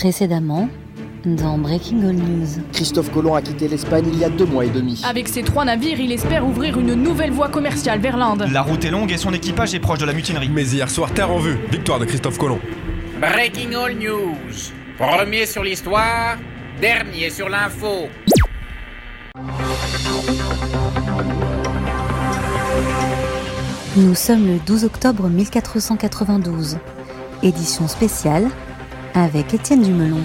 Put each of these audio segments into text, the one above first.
Précédemment, dans Breaking All News. Christophe Colomb a quitté l'Espagne il y a deux mois et demi. Avec ses trois navires, il espère ouvrir une nouvelle voie commerciale vers l'Inde. La route est longue et son équipage est proche de la mutinerie. Mais hier soir, terre en vue, victoire de Christophe Colomb. Breaking All News. Premier sur l'histoire, dernier sur l'info. Nous sommes le 12 octobre 1492. Édition spéciale avec Étienne Dumelon.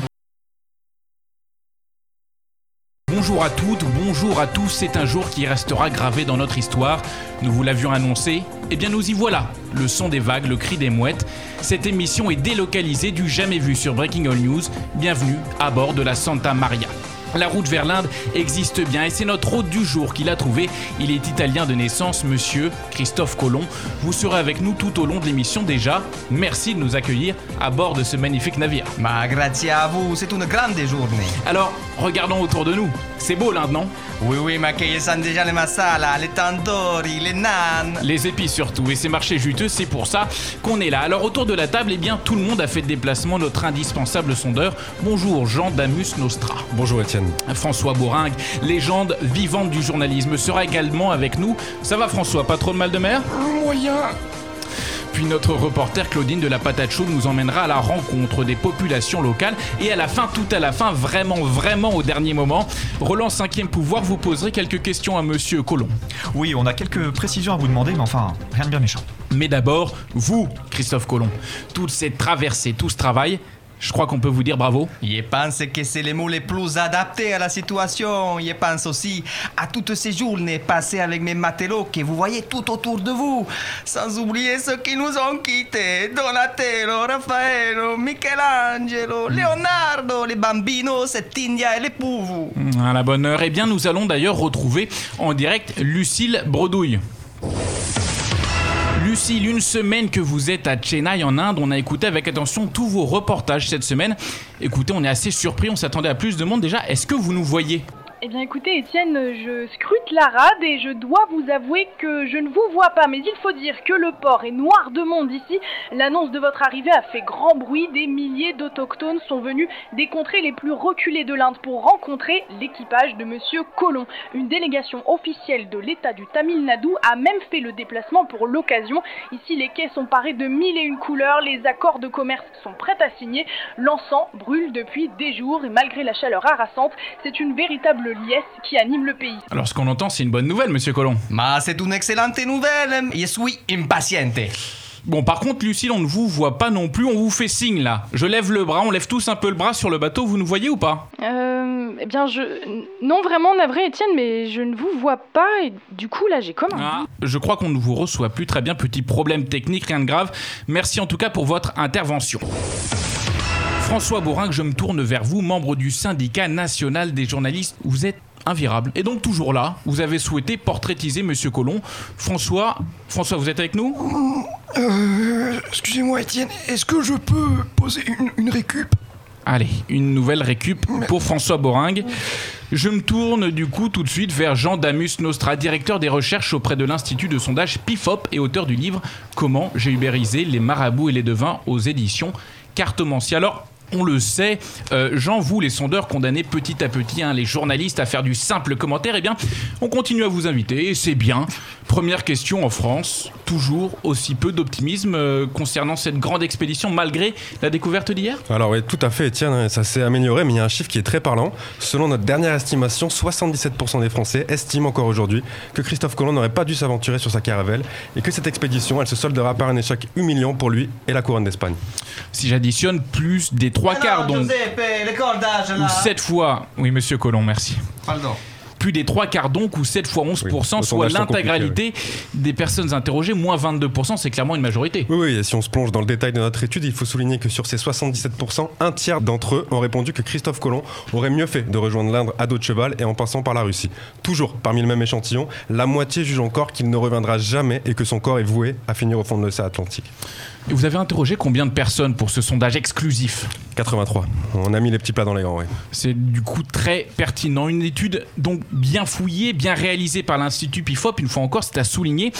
Bonjour à toutes, bonjour à tous, c'est un jour qui restera gravé dans notre histoire. Nous vous l'avions annoncé, eh bien nous y voilà. Le son des vagues, le cri des mouettes. Cette émission est délocalisée du jamais vu sur Breaking All News. Bienvenue à bord de la Santa Maria. La route vers l'Inde existe bien et c'est notre hôte du jour qui l'a trouvé. Il est italien de naissance, monsieur Christophe Colomb. Vous serez avec nous tout au long de l'émission déjà. Merci de nous accueillir à bord de ce magnifique navire. Ma grazie à vous, c'est une grande journée. Alors, regardons autour de nous. C'est beau l'Inde, non? Oui, oui, ma sanno déjà les masala, les tandoori, les nanes. Les épices surtout, et ces marchés juteux, c'est pour ça qu'on est là. Alors autour de la table, eh bien, tout le monde a fait le déplacement, notre indispensable sondeur. Bonjour Jean Damus Nostra. Bonjour Étienne. François Bourringue, légende vivante du journalisme, sera également avec nous. Ça va François, pas trop de mal de mer? Moyen. Puis notre reporter Claudine de la Patate Chaude nous emmènera à la rencontre des populations locales. Et à la fin, tout à la fin, vraiment, vraiment au dernier moment, Roland 5 pouvoir vous poserez quelques questions à Monsieur Colomb. Oui, on a quelques précisions à vous demander, mais enfin, rien de bien méchant. Mais d'abord, vous, Christophe Colomb, toute cette traversée, tout ce travail, je crois qu'on peut vous dire bravo. Je pense que c'est les mots les plus adaptés à la situation. Je pense aussi à toutes ces journées passées avec mes matelots que vous voyez tout autour de vous. Sans oublier ceux qui nous ont quittés. Donatello, Raffaello, Michelangelo, Leonardo, les bambinos, cette India et les pouvous. À la bonne heure. Eh bien, nous allons d'ailleurs retrouver en direct Lucille Bredouille. Lucille, une semaine que vous êtes à Chennai en Inde, on a écouté avec attention tous vos reportages cette semaine. Écoutez, on est assez surpris, on s'attendait à plus de monde déjà. Est-ce que vous nous voyez? Eh bien écoutez Étienne, je scrute la rade et je dois vous avouer que je ne vous vois pas, mais il faut dire que le port est noir de monde ici. L'annonce de votre arrivée a fait grand bruit, des milliers d'autochtones sont venus des contrées les plus reculées de l'Inde pour rencontrer l'équipage de Monsieur Colomb. Une délégation officielle de l'État du Tamil Nadu a même fait le déplacement pour l'occasion. Ici les quais sont parés de mille et une couleurs, les accords de commerce sont prêts à signer, l'encens brûle depuis des jours et malgré la chaleur harassante, c'est une véritable liesse qui anime le pays. Alors ce qu'on c'est une bonne nouvelle, monsieur Colomb. Ma c'est une excellente nouvelle. Je suis impaciente. Bon, par contre, Lucille, on ne vous voit pas non plus, on vous fait signe là. Je lève le bras, on lève tous un peu le bras sur le bateau, vous nous voyez ou pas? Euh, eh bien je... Non vraiment navré Étienne, mais je ne vous vois pas et du coup là j'ai comme un... Ah, je crois qu'on ne vous reçoit plus très bien, petit problème technique, rien de grave. Merci en tout cas pour votre intervention. François Bourrin, je me tourne vers vous, membre du syndicat national des journalistes. Vous êtes invirable. Et donc toujours là, vous avez souhaité portraitiser Monsieur Colomb. François, François, vous êtes avec nous? Euh, excusez-moi Étienne, est-ce que je peux poser une, une récup? Allez, une nouvelle récup pour François Boringue. Je me tourne du coup tout de suite vers Jean Damus Nostra, directeur des recherches auprès de l'Institut de sondage PIFOP et auteur du livre Comment j'ai ubérisé les marabouts et les devins aux éditions Cartomancie. Alors, on le sait, euh, Jean, vous, les sondeurs, condamnez petit à petit hein, les journalistes à faire du simple commentaire, eh bien, on continue à vous inviter, et c'est bien. Première question en France, toujours aussi peu d'optimisme euh, concernant cette grande expédition, malgré la découverte d'hier? Alors oui, tout à fait Étienne, hein, ça s'est amélioré, mais il y a un chiffre qui est très parlant. Selon notre dernière estimation, 77% des Français estiment encore aujourd'hui que Christophe Colomb n'aurait pas dû s'aventurer sur sa caravelle et que cette expédition, elle se soldera par un échec humiliant pour lui et la couronne d'Espagne. Si j'additionne plus des trois quarts, donc, ou 7 fois... Oui, monsieur Colomb, merci. Pardon. plus des trois quarts donc, ou 7 fois 11%, Oui, soit l'intégralité des personnes interrogées, moins 22%, c'est clairement une majorité. Oui, oui, et si on se plonge dans le détail de notre étude, il faut souligner que sur ces 77%, un tiers d'entre eux ont répondu que Christophe Colomb aurait mieux fait de rejoindre l'Inde à dos de cheval et en passant par la Russie. Toujours parmi le même échantillon, la moitié juge encore qu'il ne reviendra jamais et que son corps est voué à finir au fond de l'océan Atlantique. Et vous avez interrogé combien de personnes pour ce sondage exclusif? 83. On a mis les petits plats dans les grands, oui. C'est du coup très pertinent. Une étude donc bien fouillée, bien réalisée par l'Institut PIFOP, une fois encore, c'est à souligner.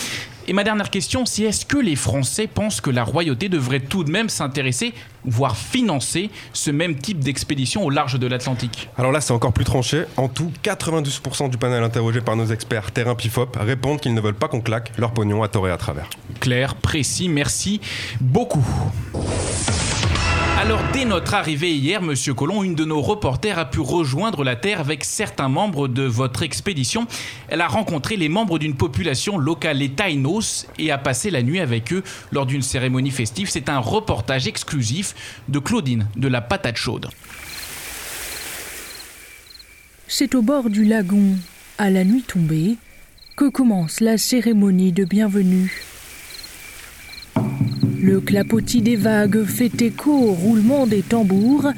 Et ma dernière question, c'est est-ce que les Français pensent que la royauté devrait tout de même s'intéresser, voire financer, ce même type d'expédition au large de l'Atlantique? Alors là, c'est encore plus tranché. En tout, 92% du panel interrogé par nos experts terrain Pifop répondent qu'ils ne veulent pas qu'on claque leur pognon à tort et à travers. Clair, précis, merci beaucoup. Alors, dès notre arrivée hier, Monsieur Colomb, une de nos reporters a pu rejoindre la Terre avec certains membres de votre expédition. Elle a rencontré les membres d'une population locale, les Taïnos, et a passé la nuit avec eux lors d'une cérémonie festive. C'est un reportage exclusif de Claudine de la Patate Chaude. C'est au bord du lagon, à la nuit tombée, que commence la cérémonie de bienvenue. Le clapotis des vagues fait écho au roulement des tambours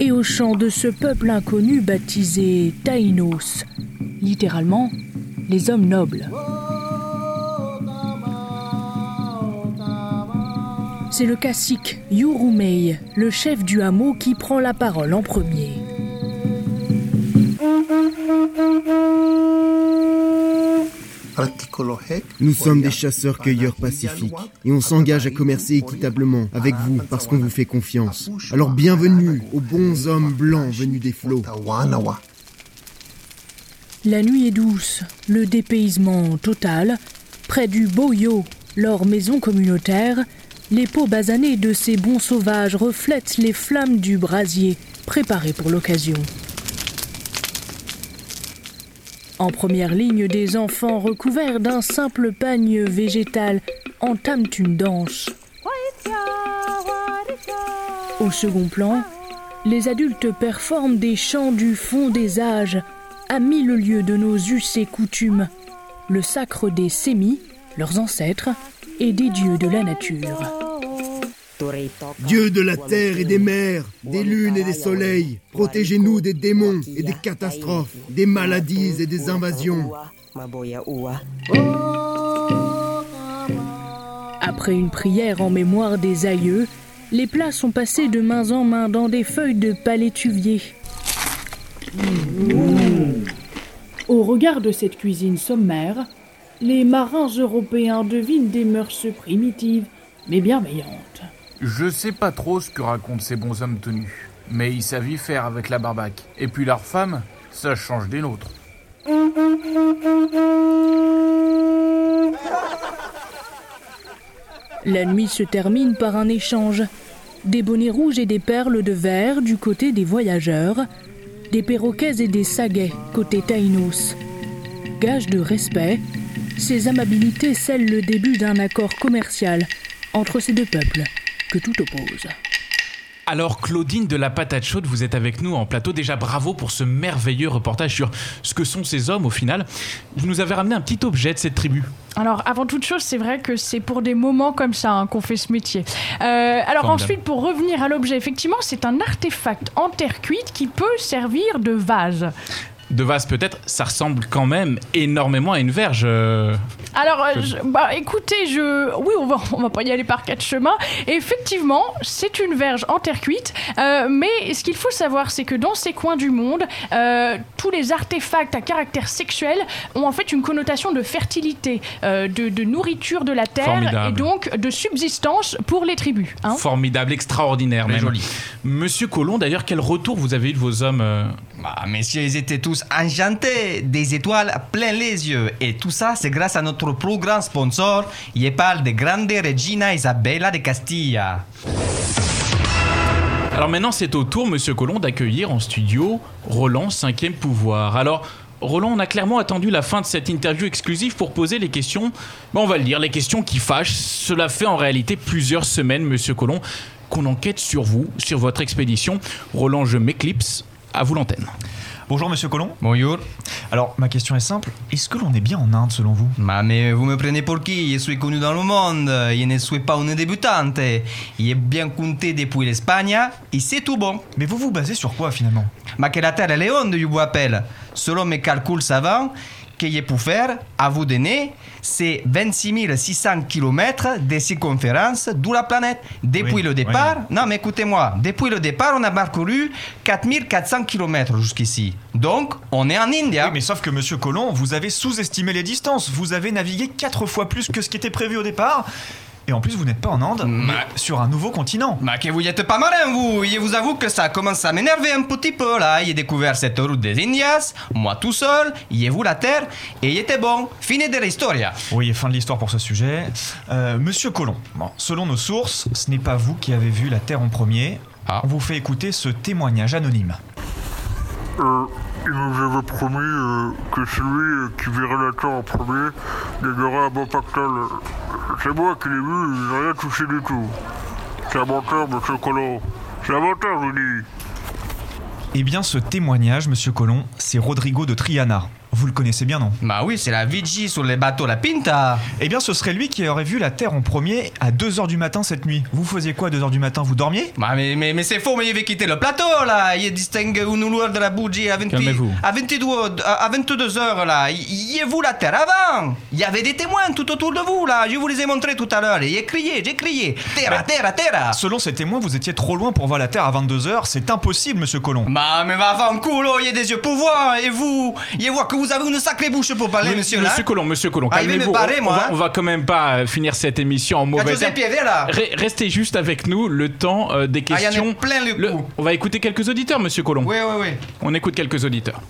et au chant de ce peuple inconnu baptisé Taïnos, littéralement les hommes nobles. C'est le cacique Yurumei, le chef du hameau, qui prend la parole en premier. Nous sommes des chasseurs-cueilleurs pacifiques et on s'engage à commercer équitablement avec vous parce qu'on vous fait confiance. Alors bienvenue aux bons hommes blancs venus des flots. La nuit est douce, le dépaysement total. Près du Boyo, leur maison communautaire, les peaux basanées de ces bons sauvages reflètent les flammes du brasier préparé pour l'occasion. En première ligne, des enfants recouverts d'un simple pagne végétal entament une danse. Au second plan, les adultes performent des chants du fond des âges, à mille lieues de nos us et coutumes, le sacre des sémis, leurs ancêtres, et des dieux de la nature. Dieu de la terre et des mers, des lunes et des soleils, protégez-nous des démons et des catastrophes, des maladies et des invasions. Après une prière en mémoire des aïeux, les plats sont passés de main en main dans des feuilles de palétuvier. Au regard de cette cuisine sommaire, les marins européens devinent des mœurs primitives mais bienveillantes. Je sais pas trop ce que racontent ces bons hommes tenus, mais ils savent y faire avec la barbaque. Et puis leurs femmes, ça change des nôtres. La nuit se termine par un échange. Des bonnets rouges et des perles de verre du côté des voyageurs, des perroquets et des saguets côté Taïnos. Gage de respect, ces amabilités scellent le début d'un accord commercial entre ces deux peuples que tout oppose. Alors Claudine de la patate chaude, vous êtes avec nous en plateau. Déjà bravo pour ce merveilleux reportage sur ce que sont ces hommes au final. Vous nous avez ramené un petit objet de cette tribu. Alors, avant toute chose, c'est vrai que c'est pour des moments comme ça hein, qu'on fait ce métier. Euh, alors Formidable. ensuite, pour revenir à l'objet, effectivement, c'est un artefact en terre cuite qui peut servir de vase. De vase peut-être, ça ressemble quand même énormément à une verge. euh. Alors, euh, Que- je- bah, écoutez, je, oui, on va, on va pas y aller par quatre chemins. Et effectivement, c'est une verge en terre cuite. euh, mais ce qu'il faut savoir, c'est que dans ces coins du monde, euh, tous les artefacts à caractère sexuel ont en fait une connotation de fertilité, euh, de, de nourriture de la terre Formidable. et donc de subsistance pour les tribus. hein. Formidable, extraordinaire Mais même. joli. Monsieur Colomb, d'ailleurs, quel retour vous avez eu de vos hommes euh, Bah, messieurs, ils étaient tous enchantés, des étoiles plein les yeux. Et tout ça, c'est grâce à notre plus grand sponsor, il parle de Grande Regina Isabella de Castilla. Alors maintenant, c'est au tour, Monsieur Colomb, d'accueillir en studio Roland, cinquième pouvoir. Alors, Roland, on a clairement attendu la fin de cette interview exclusive pour poser les questions, bon, on va le dire, les questions qui fâchent. Cela fait en réalité plusieurs semaines, Monsieur Colomb, qu'on enquête sur vous, sur votre expédition. Roland, je m'éclipse. À vous l'antenne. Bonjour Monsieur Colomb. Bonjour. Alors ma question est simple, est-ce que l'on est bien en Inde selon vous? Bah, mais vous me prenez pour qui? Je suis connu dans le monde, je ne suis pas une débutante. Il est bien compté depuis l'Espagne, et c'est tout bon. Mais vous vous basez sur quoi finalement? Ma che la Terre est onde, je vous rappelle. Selon mes calculs savants, qu'il ait pu faire, à vous donner, c'est 26 600 km de circonférence d'où la planète. Depuis Oui, le départ, non mais écoutez-moi, depuis le départ, on a parcouru 4400 km jusqu'ici. Donc, on est en Inde. Oui, mais sauf que monsieur Colomb, vous avez sous-estimé les distances. Vous avez navigué quatre fois plus que ce qui était prévu au départ. Et en plus, vous n'êtes pas en Inde, mais sur un nouveau continent. Bah que vous êtes pas malin vous, je vous avoue que ça commence à m'énerver un petit peu là. J'ai découvert cette route des Indias, moi tout seul, j'ai vu la terre et il était bon. Fini de l'histoire. Oui, fin de l'histoire pour ce sujet. Euh, Monsieur Colomb, bon, selon nos sources, ce n'est pas vous qui avez vu la Terre en premier. On vous fait écouter ce témoignage anonyme. Euh, il nous avait promis euh, que celui euh, qui verrait la Terre en premier gagnerait un bon pactole. C'est moi qui l'ai vu, il n'a rien touché du tout. C'est un menteur, monsieur Colomb. C'est un menteur, je dis. Eh bien, ce témoignage, monsieur Colomb, c'est Rodrigo de Triana. Vous le connaissez bien, non Bah oui, c'est la Vigie sur les bateaux La Pinta. Eh bien, ce serait lui qui aurait vu la Terre en premier à 2h du matin cette nuit. Vous faisiez quoi à 2h du matin? Vous dormiez? Bah mais, mais, mais c'est faux, mais il avait quitté le plateau là. Il distingue une lueur de la bougie à, 20 Calmez-vous. à 22, à 22 heures là. Il y a vous la terre avant? Il y avait des témoins tout autour de vous là. Je vous les ai montrés tout à l'heure. Et j'ai crié, j'ai crié. Terra, terra, terra. Selon ces témoins, vous étiez trop loin pour voir la Terre à 22h. C'est impossible, monsieur Colomb. Bah mais va avant culo, il y a des yeux pour voir. Et vous, il voir que vous avez une sacrée bouche pour parler, monsieur. Monsieur Colomb, monsieur Colomb, calmez-vous. on, va, on va quand même pas finir cette émission en mauvais. Re- Restez juste avec nous le temps euh, des Ah, il y en a questions. plein le Le- on va écouter quelques auditeurs, monsieur Colomb. Oui, oui, oui. On écoute quelques auditeurs.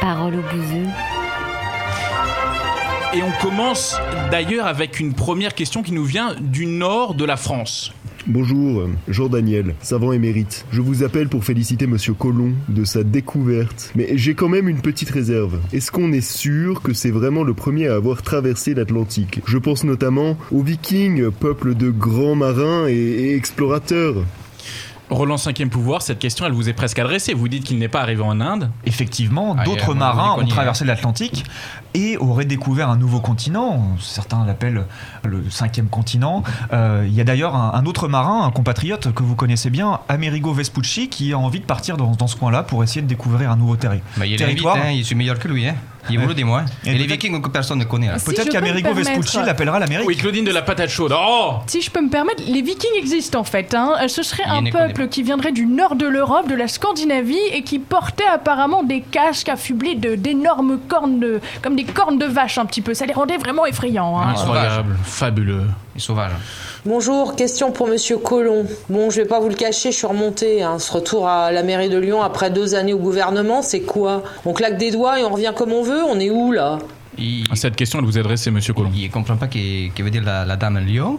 Parole au bouseux. Et on commence d'ailleurs avec une première question qui nous vient du nord de la France. Bonjour, Jean Daniel, savant émérite. Je vous appelle pour féliciter Monsieur Colomb de sa découverte. Mais j'ai quand même une petite réserve. Est-ce qu'on est sûr que c'est vraiment le premier à avoir traversé l'Atlantique? Je pense notamment aux Vikings, peuple de grands marins et, et explorateurs. Roland 5 pouvoir, cette question elle vous est presque adressée. Vous dites qu'il n'est pas arrivé en Inde. Effectivement, Ah, d'autres marins ont est. traversé l'Atlantique et auraient découvert un nouveau continent. Certains l'appellent le cinquième continent. Euh, Il y a d'ailleurs un, un autre marin, un compatriote que vous connaissez bien, Amerigo Vespucci, qui a envie de partir dans, dans ce coin-là pour essayer de découvrir un nouveau terri- Bah, il est territoire. vite, hein, il suis meilleur que lui. Hein. Il vous le dit, moi. Et Et, les Vikings que personne ne connaît. Là. Si Peut-être je peux qu'Amerigo me permettre. Vespucci l'appellera l'Amérique. Oui, Claudine de la patate chaude. Oh Si je peux me permettre, les Vikings existent en fait. hein. Ce serait Il un ne connaît peuple qui viendrait du nord de l'Europe, de la Scandinavie, et qui portait apparemment des casques affublés de- d'énormes cornes, de, comme des cornes de vache un petit peu. Ça les rendait vraiment effrayants. hein. Incroyable, fabuleux. Il est sauvage. Bonjour, question pour Monsieur Colomb. Bon, je vais pas vous le cacher, je suis remontée. Hein. Ce retour à la mairie de Lyon après deux années au gouvernement, c'est quoi? On claque des doigts et on revient comme on veut? On est où là? Cette question elle vous est adressée, monsieur Colomb. Il ne comprend pas ce que veut dire la, la dame lion.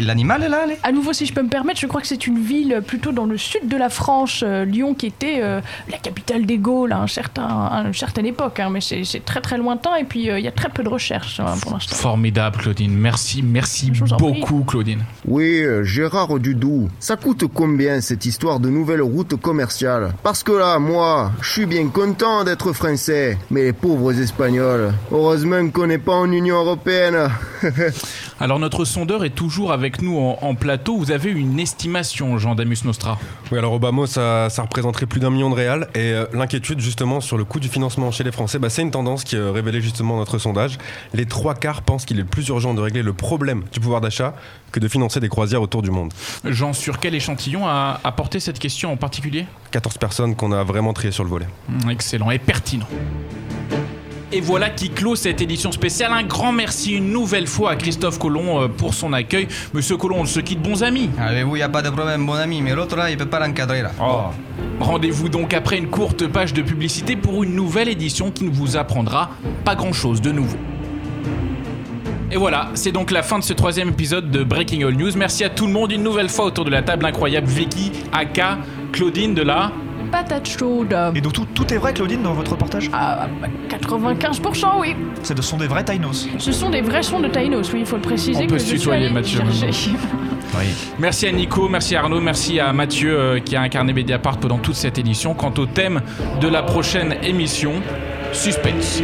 L'animal là, allez À nouveau, si je peux me permettre, je crois que c'est une ville plutôt dans le sud de la France, euh, Lyon, qui était euh, la capitale des Gaules à, un certain, à une certaine époque. hein, mais c'est c'est très très lointain et puis euh, il y a très peu de recherches hein, pour l'instant. Formidable, Claudine. Merci, merci beaucoup, Claudine. Oui, euh, Gérard Dudou, ça coûte combien cette histoire de nouvelle route commerciale? Parce que là, moi, je suis bien content d'être français, mais les pauvres Espagnols, heureusement qu'on n'est pas en Union Européenne. Alors notre sondeur est toujours avec nous en, en plateau. Vous avez une estimation, Jean Damus Nostra Oui, alors Obama, ça, ça représenterait plus d'un million de réals. Et euh, l'inquiétude, justement, sur le coût du financement chez les Français, bah, c'est une tendance qui euh, révélait justement notre sondage. Les trois quarts pensent qu'il est plus urgent de régler le problème du pouvoir d'achat que de financer des croisières autour du monde. Jean, sur quel échantillon a, a porté cette question en particulier? 14 personnes qu'on a vraiment triées sur le volet. Hum, Excellent et pertinent. Et voilà qui clôt cette édition spéciale. Un grand merci une nouvelle fois à Christophe Colomb euh, pour son accueil. Monsieur Colomb, on se quitte bons amis. Avec vous, il n'y a pas de problème, mon ami, mais l'autre là, il peut pas l'encadrer là. Oh. Rendez-vous donc après une courte page de publicité pour une nouvelle édition qui ne vous apprendra pas grand-chose de nouveau. Et voilà, c'est donc la fin de ce troisième épisode de Breaking All News. Merci à tout le monde une nouvelle fois autour de la table incroyable. Vicky, Aka, Claudine de la... Patate chaude. Et donc tout, tout est vrai, Claudine, dans votre reportage? Ah, bah, 95%, oui. Ce sont des vrais Tainos. Ce sont des vrais sons de Tainos, oui, il faut le préciser. On peut que se je suis tutoyer, Mathieu, chercher. Merci à Nico, merci à Arnaud, merci à Mathieu euh, qui a incarné Mediapart pendant toute cette édition. Quant au thème de la prochaine émission, suspense.